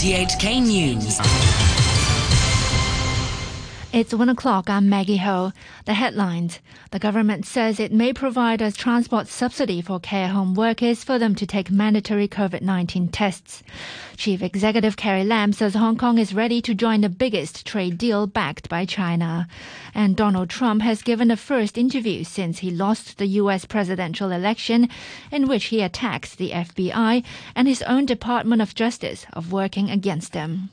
RTHK News. It's one o'clock. I'm Maggie Ho. The headlines. The government says it may provide a transport subsidy for care home workers for them to take mandatory COVID 19 tests. Chief Executive Carrie Lam says Hong Kong is ready to join the biggest trade deal backed by China. And Donald Trump has given a first interview since he lost the U.S. presidential election, in which he attacks the FBI and his own Department of Justice of working against them.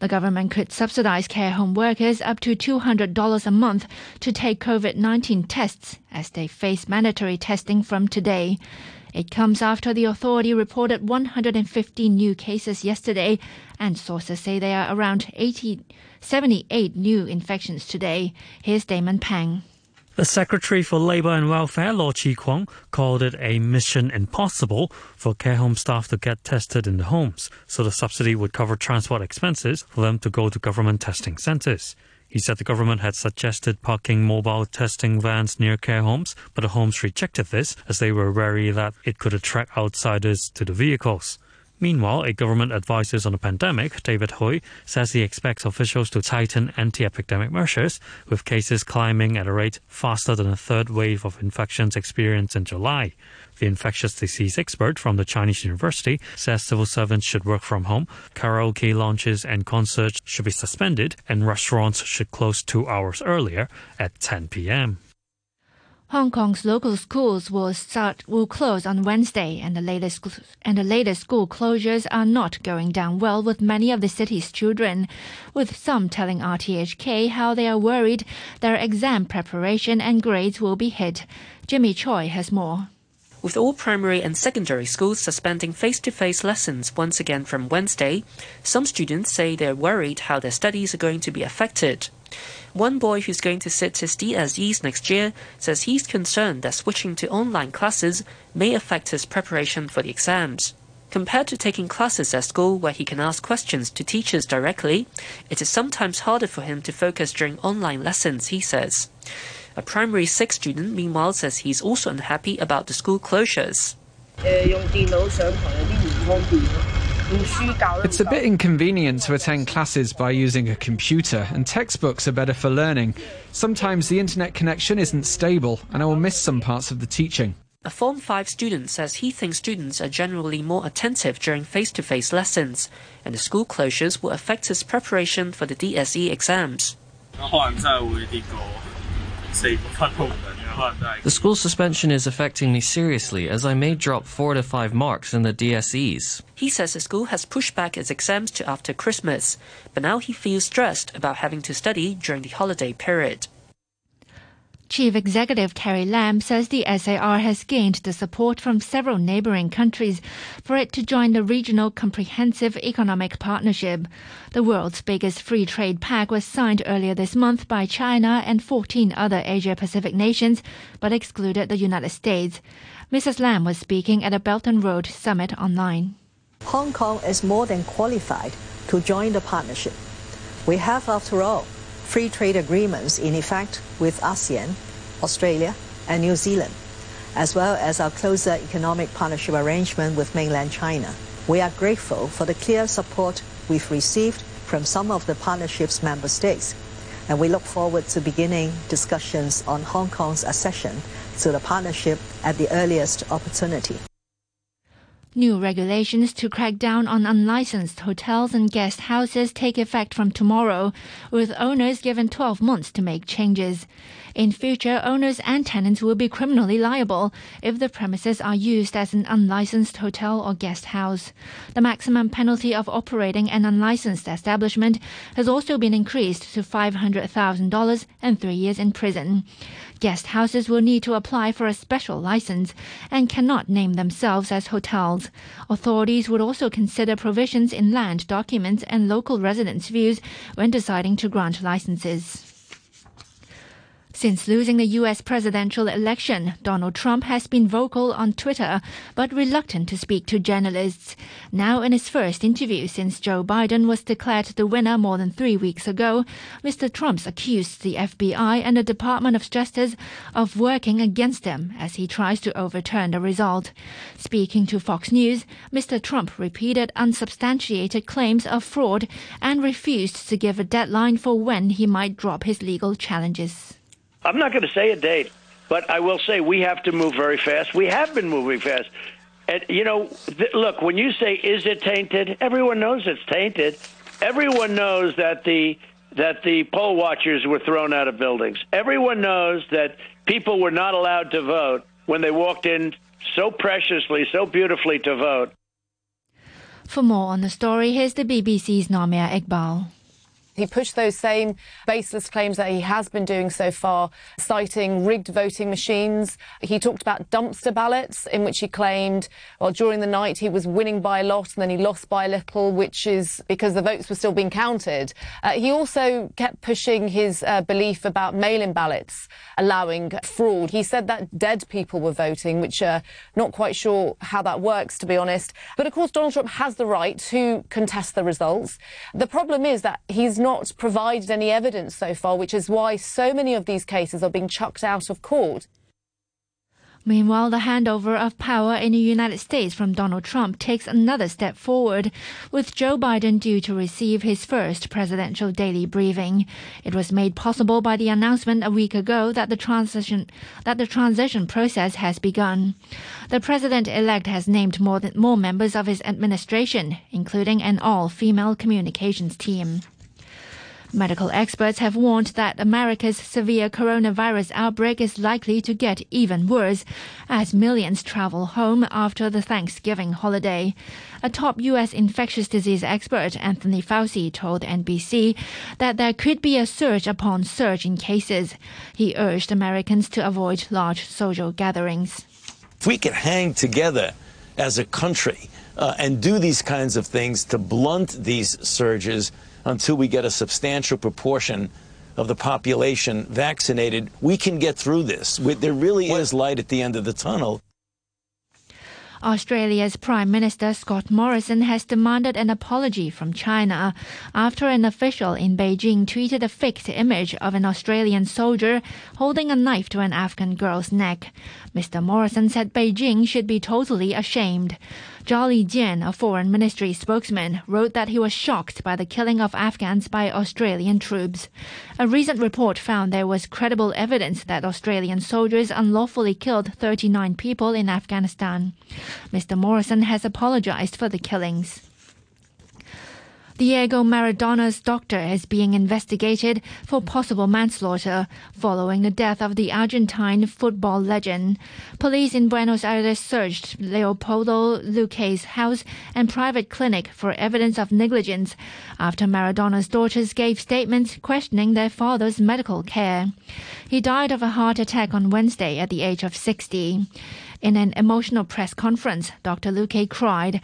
The government could subsidize care home workers up to $200 a month to take COVID 19 tests as they face mandatory testing from today. It comes after the authority reported 115 new cases yesterday, and sources say there are around 80, 78 new infections today. Here's Damon Pang. The Secretary for Labour and Welfare, Law Chi Kwong, called it a mission impossible for care home staff to get tested in the homes, so the subsidy would cover transport expenses for them to go to government testing centres. He said the government had suggested parking mobile testing vans near care homes, but the homes rejected this as they were wary that it could attract outsiders to the vehicles. Meanwhile, a government advisor on the pandemic, David Hui, says he expects officials to tighten anti-epidemic measures, with cases climbing at a rate faster than a third wave of infections experienced in July. The infectious disease expert from the Chinese university says civil servants should work from home, karaoke launches and concerts should be suspended, and restaurants should close two hours earlier at 10 p.m. Hong Kong's local schools will start will close on Wednesday, and the latest and the latest school closures are not going down well with many of the city's children, with some telling RTHK how they are worried their exam preparation and grades will be hit. Jimmy Choi has more. With all primary and secondary schools suspending face to face lessons once again from Wednesday, some students say they're worried how their studies are going to be affected. One boy who's going to sit his DSEs next year says he's concerned that switching to online classes may affect his preparation for the exams. Compared to taking classes at school where he can ask questions to teachers directly, it is sometimes harder for him to focus during online lessons, he says. A primary 6 student, meanwhile, says he's also unhappy about the school closures. It's a bit inconvenient to attend classes by using a computer, and textbooks are better for learning. Sometimes the internet connection isn't stable, and I will miss some parts of the teaching. A Form 5 student says he thinks students are generally more attentive during face to face lessons, and the school closures will affect his preparation for the DSE exams. The school suspension is affecting me seriously as I may drop four to five marks in the DSEs. He says the school has pushed back its exams to after Christmas, but now he feels stressed about having to study during the holiday period. Chief Executive Carrie Lam says the SAR has gained the support from several neighboring countries for it to join the Regional Comprehensive Economic Partnership. The world's biggest free trade pact was signed earlier this month by China and 14 other Asia Pacific nations, but excluded the United States. Mrs. Lam was speaking at a Belt and Road Summit online. Hong Kong is more than qualified to join the partnership. We have, after all, free trade agreements in effect with ASEAN, Australia, and New Zealand, as well as our closer economic partnership arrangement with mainland China. We are grateful for the clear support we've received from some of the partnership's member states, and we look forward to beginning discussions on Hong Kong's accession to the partnership at the earliest opportunity. New regulations to crack down on unlicensed hotels and guest houses take effect from tomorrow, with owners given 12 months to make changes. In future, owners and tenants will be criminally liable if the premises are used as an unlicensed hotel or guest house. The maximum penalty of operating an unlicensed establishment has also been increased to $500,000 and three years in prison. Guest houses will need to apply for a special license and cannot name themselves as hotels. Authorities would also consider provisions in land documents and local residents' views when deciding to grant licenses. Since losing the U.S. presidential election, Donald Trump has been vocal on Twitter but reluctant to speak to journalists. Now, in his first interview since Joe Biden was declared the winner more than three weeks ago, Mr. Trump's accused the FBI and the Department of Justice of working against him as he tries to overturn the result. Speaking to Fox News, Mr. Trump repeated unsubstantiated claims of fraud and refused to give a deadline for when he might drop his legal challenges. I'm not going to say a date, but I will say we have to move very fast. We have been moving fast. And, you know, th- look, when you say, is it tainted? Everyone knows it's tainted. Everyone knows that the that the poll watchers were thrown out of buildings. Everyone knows that people were not allowed to vote when they walked in so preciously, so beautifully to vote. For more on the story, here's the BBC's Nomia Iqbal. He pushed those same baseless claims that he has been doing so far, citing rigged voting machines. He talked about dumpster ballots, in which he claimed, well, during the night he was winning by a lot and then he lost by a little, which is because the votes were still being counted. Uh, he also kept pushing his uh, belief about mail in ballots allowing fraud. He said that dead people were voting, which uh, not quite sure how that works, to be honest. But of course, Donald Trump has the right to contest the results. The problem is that he's not provided any evidence so far, which is why so many of these cases are being chucked out of court. Meanwhile, the handover of power in the United States from Donald Trump takes another step forward, with Joe Biden due to receive his first presidential daily briefing. It was made possible by the announcement a week ago that the transition that the transition process has begun. The president-elect has named more than, more members of his administration, including an all-female communications team. Medical experts have warned that America's severe coronavirus outbreak is likely to get even worse as millions travel home after the Thanksgiving holiday. A top U.S. infectious disease expert, Anthony Fauci, told NBC that there could be a surge upon surge in cases. He urged Americans to avoid large social gatherings. If we could hang together as a country uh, and do these kinds of things to blunt these surges, until we get a substantial proportion of the population vaccinated, we can get through this. There really is light at the end of the tunnel. Australia's Prime Minister Scott Morrison has demanded an apology from China after an official in Beijing tweeted a fake image of an Australian soldier holding a knife to an Afghan girl's neck. Mr. Morrison said Beijing should be totally ashamed. Zhao Lijian, a foreign ministry spokesman, wrote that he was shocked by the killing of Afghans by Australian troops. A recent report found there was credible evidence that Australian soldiers unlawfully killed 39 people in Afghanistan. Mr. Morrison has apologized for the killings. Diego Maradona's doctor is being investigated for possible manslaughter following the death of the Argentine football legend. Police in Buenos Aires searched Leopoldo Luque's house and private clinic for evidence of negligence after Maradona's daughters gave statements questioning their father's medical care. He died of a heart attack on Wednesday at the age of 60. In an emotional press conference, Dr. Luque cried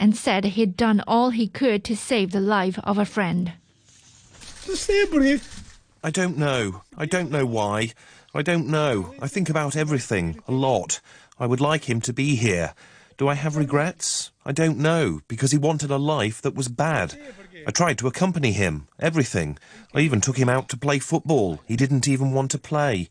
and said he'd done all he could to save the life of a friend. I don't know. I don't know why. I don't know. I think about everything, a lot. I would like him to be here. Do I have regrets? I don't know, because he wanted a life that was bad. I tried to accompany him, everything. I even took him out to play football. He didn't even want to play.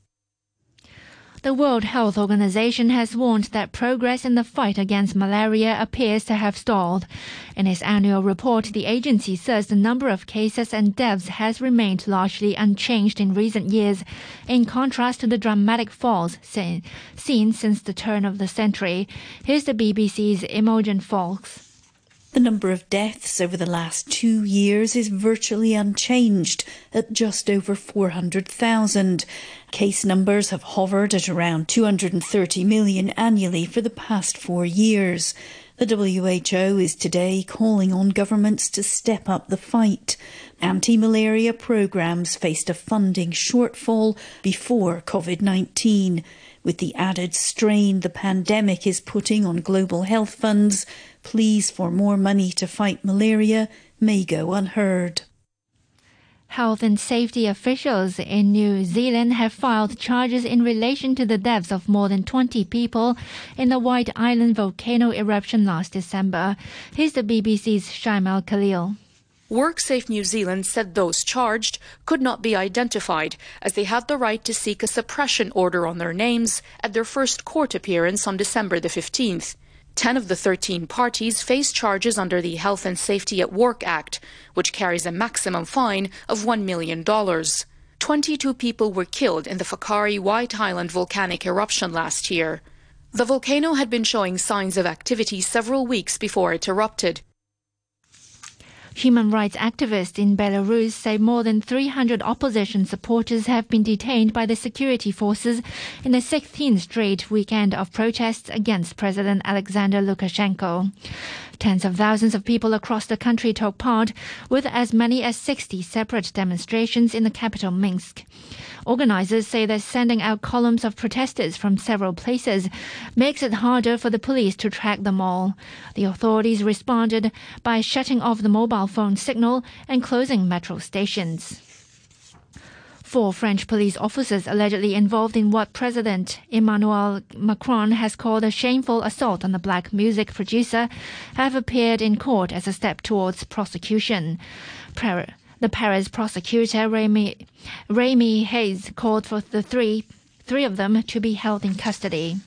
The World Health Organization has warned that progress in the fight against malaria appears to have stalled. In its annual report, the agency says the number of cases and deaths has remained largely unchanged in recent years, in contrast to the dramatic falls seen, seen since the turn of the century. Here's the BBC's Imogen Fox. The number of deaths over the last two years is virtually unchanged at just over 400,000. Case numbers have hovered at around 230 million annually for the past four years. The WHO is today calling on governments to step up the fight. Anti malaria programs faced a funding shortfall before COVID 19. With the added strain the pandemic is putting on global health funds, pleas for more money to fight malaria may go unheard. Health and safety officials in New Zealand have filed charges in relation to the deaths of more than 20 people in the White Island volcano eruption last December. Here's the BBC's Shaimaa Khalil. WorkSafe New Zealand said those charged could not be identified as they had the right to seek a suppression order on their names at their first court appearance on December the 15th. Ten of the 13 parties face charges under the Health and Safety at Work Act, which carries a maximum fine of $1 million. 22 people were killed in the Whakaari White Island volcanic eruption last year. The volcano had been showing signs of activity several weeks before it erupted. Human rights activists in Belarus say more than 300 opposition supporters have been detained by the security forces in the 16th straight weekend of protests against President Alexander Lukashenko. Tens of thousands of people across the country took part, with as many as 60 separate demonstrations in the capital Minsk. Organizers say that sending out columns of protesters from several places makes it harder for the police to track them all. The authorities responded by shutting off the mobile phone signal and closing metro stations. Four French police officers allegedly involved in what President Emmanuel Macron has called a shameful assault on a black music producer have appeared in court as a step towards prosecution. The Paris prosecutor, Remy, Remy Heitz, called for the three, three of them to be held in custody.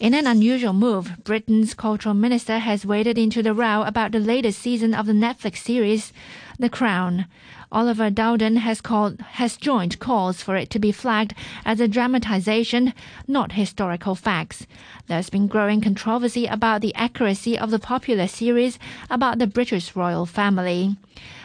In an unusual move, Britain's cultural minister has waded into the row about the latest season of the Netflix series, The Crown. Oliver Dowden has called has joined calls for it to be flagged as a dramatization, not historical facts. There's been growing controversy about the accuracy of the popular series about the British royal family.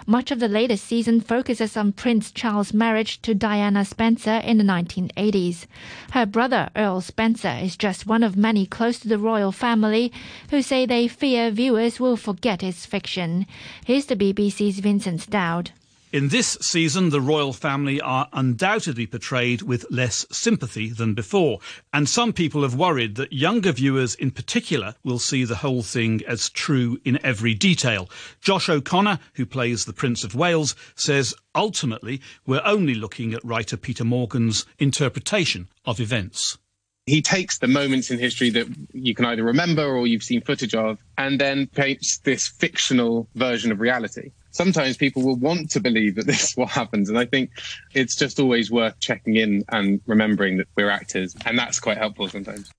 Much of the latest season focuses on Prince Charles' marriage to Diana Spencer in the 1980s. Her brother, Earl Spencer, is just one of many close to the royal family who say they fear viewers will forget its fiction. Here's the BBC's Vincent Dowd. In this season, the royal family are undoubtedly portrayed with less sympathy than before, and some people have worried that younger viewers in particular will see the whole thing as true in every detail. Josh O'Connor, who plays the Prince of Wales, says ultimately we're only looking at writer Peter Morgan's interpretation of events he takes the moments in history that you can either remember or you've seen footage of and then paints this fictional version of reality sometimes people will want to believe that this is what happens. And I think it's just always worth checking in and remembering that we're actors. And that's quite helpful sometimes.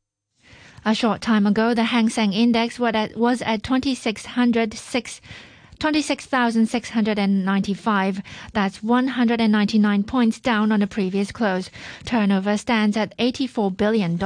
A short time ago, the Hang Seng Index was at 26,695. That's 199 points down on the previous close. Turnover stands at $84 billion.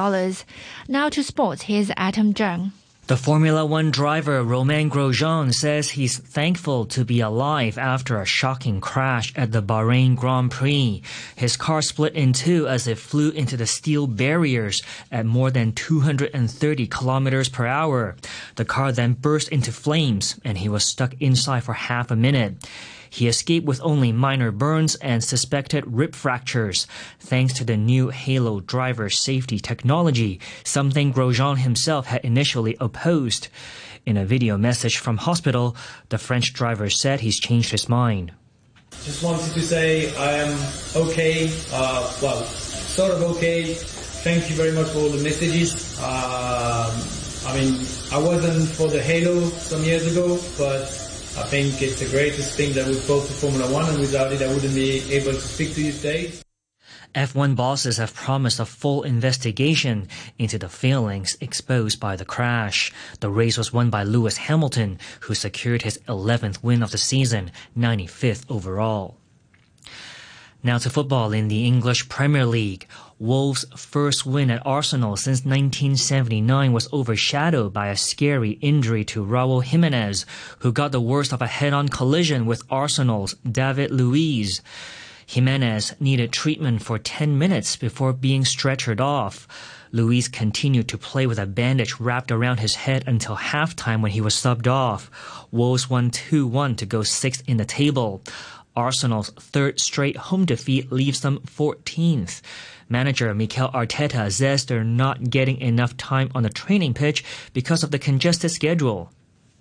Now to sports. Here's Adam Jung. The Formula One driver Romain Grosjean says he's thankful to be alive after a shocking crash at the Bahrain Grand Prix. His car split in two as it flew into the steel barriers at more than 230 kilometers per hour. The car then burst into flames and he was stuck inside for half a minute. He escaped with only minor burns and suspected rib fractures, thanks to the new Halo driver safety technology, something Grosjean himself had initially opposed. In a video message from hospital, the French driver said he's changed his mind. Just wanted to say I am okay, uh, well, sort of okay. Thank you very much for all the messages. Uh, I mean, I wasn't for the Halo some years ago, but I think it's the greatest thing that we've to Formula One, and without it, I wouldn't be able to speak to you today. F1 bosses have promised a full investigation into the failings exposed by the crash. The race was won by Lewis Hamilton, who secured his 11th win of the season, 95th overall. Now to football in the English Premier League. Wolves' first win at Arsenal since 1979 was overshadowed by a scary injury to Raul Jimenez, who got the worst of a head-on collision with Arsenal's David Luiz. Jimenez needed treatment for 10 minutes before being stretchered off. Luiz continued to play with a bandage wrapped around his head until halftime when he was subbed off. Wolves won 2-1 to go sixth in the table. Arsenal's third straight home defeat leaves them 14th. Manager Mikel Arteta says they're not getting enough time on the training pitch because of the congested schedule.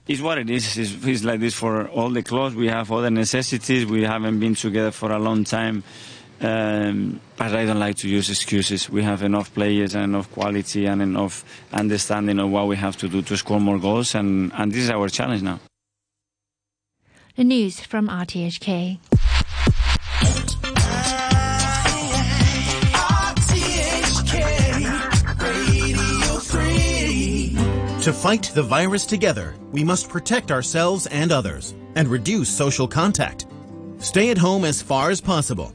It's what it is. It's, it's like this for all the clubs. We have other necessities. We haven't been together for a long time. Um, but I don't like to use excuses. We have enough players and enough quality and enough understanding of what we have to do to score more goals, and, and this is our challenge now. The news from RTHK. To fight the virus together, we must protect ourselves and others and reduce social contact. Stay at home as far as possible.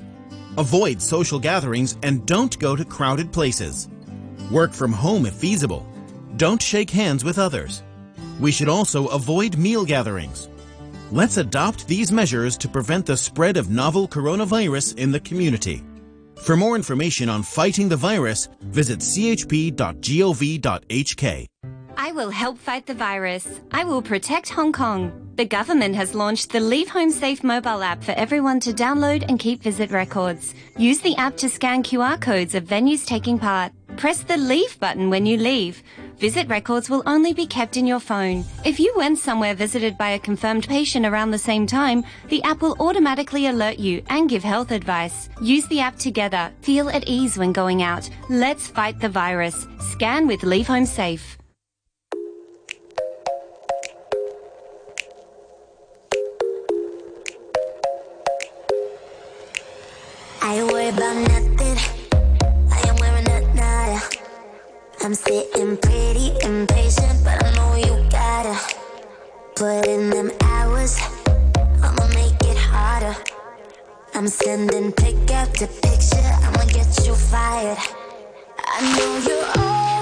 Avoid social gatherings and don't go to crowded places. Work from home if feasible. Don't shake hands with others. We should also avoid meal gatherings. Let's adopt these measures to prevent the spread of novel coronavirus in the community. For more information on fighting the virus, visit chp.gov.hk. I will help fight the virus. I will protect Hong Kong. The government has launched the Leave Home Safe mobile app for everyone to download and keep visit records. Use the app to scan QR codes of venues taking part. Press the Leave button when you leave. Visit records will only be kept in your phone. If you went somewhere visited by a confirmed patient around the same time, the app will automatically alert you and give health advice. Use the app together. Feel at ease when going out. Let's fight the virus. Scan with Leave Home Safe. I'm sitting pretty impatient, but I know you gotta put in them hours. I'ma make it harder. I'm sending pick after picture. I'ma get you fired. I know you're always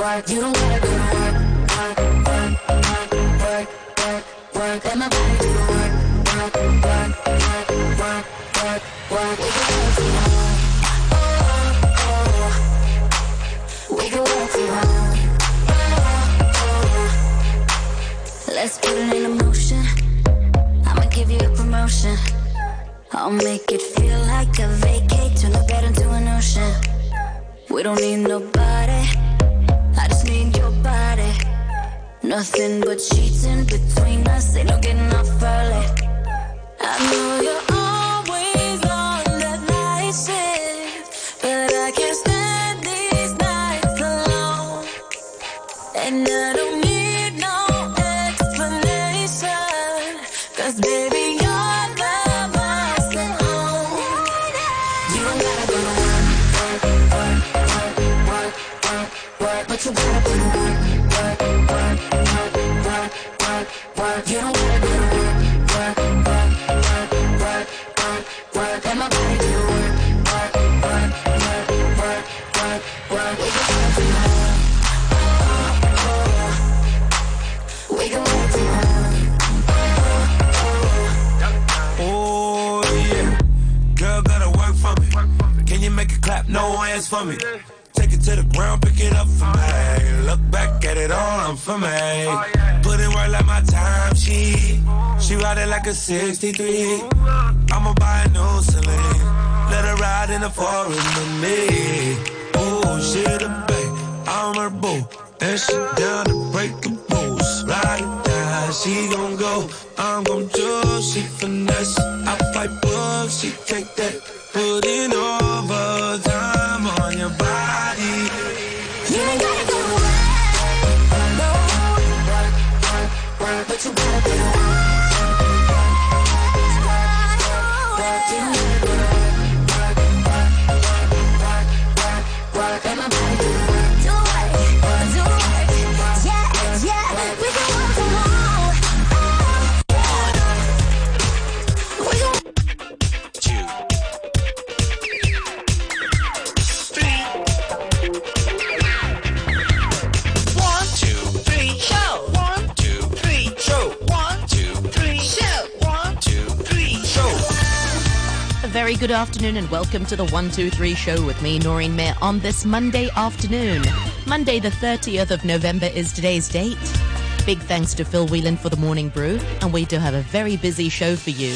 work. You don't gotta go to work, work, work, work, work, work, work. Let my body do the work, work, work, work, work, work, work. We can work from home. Oh, oh. oh. We can work from home. Let's put it in motion. I'ma give you a promotion. I'll make it feel like a vacate, turn the bed into an ocean. We don't need nobody. Nothing but sheets in between us. Ain't no getting off early. For me. Take it to the ground, pick it up for me. Look back at it all, I'm for me. Put it right like my time sheet. She ride it like a 63. I'ma buy a new Celine. Let her ride in the forest with me. Oh, she the babe, I'm her boo. And she down to break the rules. Ride or die, she gon' go. I'm gon' do, she finesse. I fight bugs, she take that. Very good afternoon and welcome to the 123 show with me, Noreen Mayer, on this Monday afternoon. Monday, the 30th of November is today's date. Big thanks to Phil Whelan for the morning brew, and we do have a very busy show for you.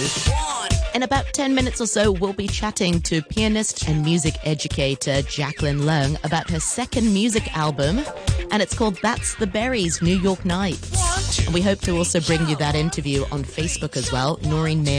In about 10 minutes or so, we'll be chatting to pianist and music educator Jacqueline Leung about her second music album, and it's called That's the Berries New York Night. And we hope to also bring you that interview on Facebook as well, Noreen Mayer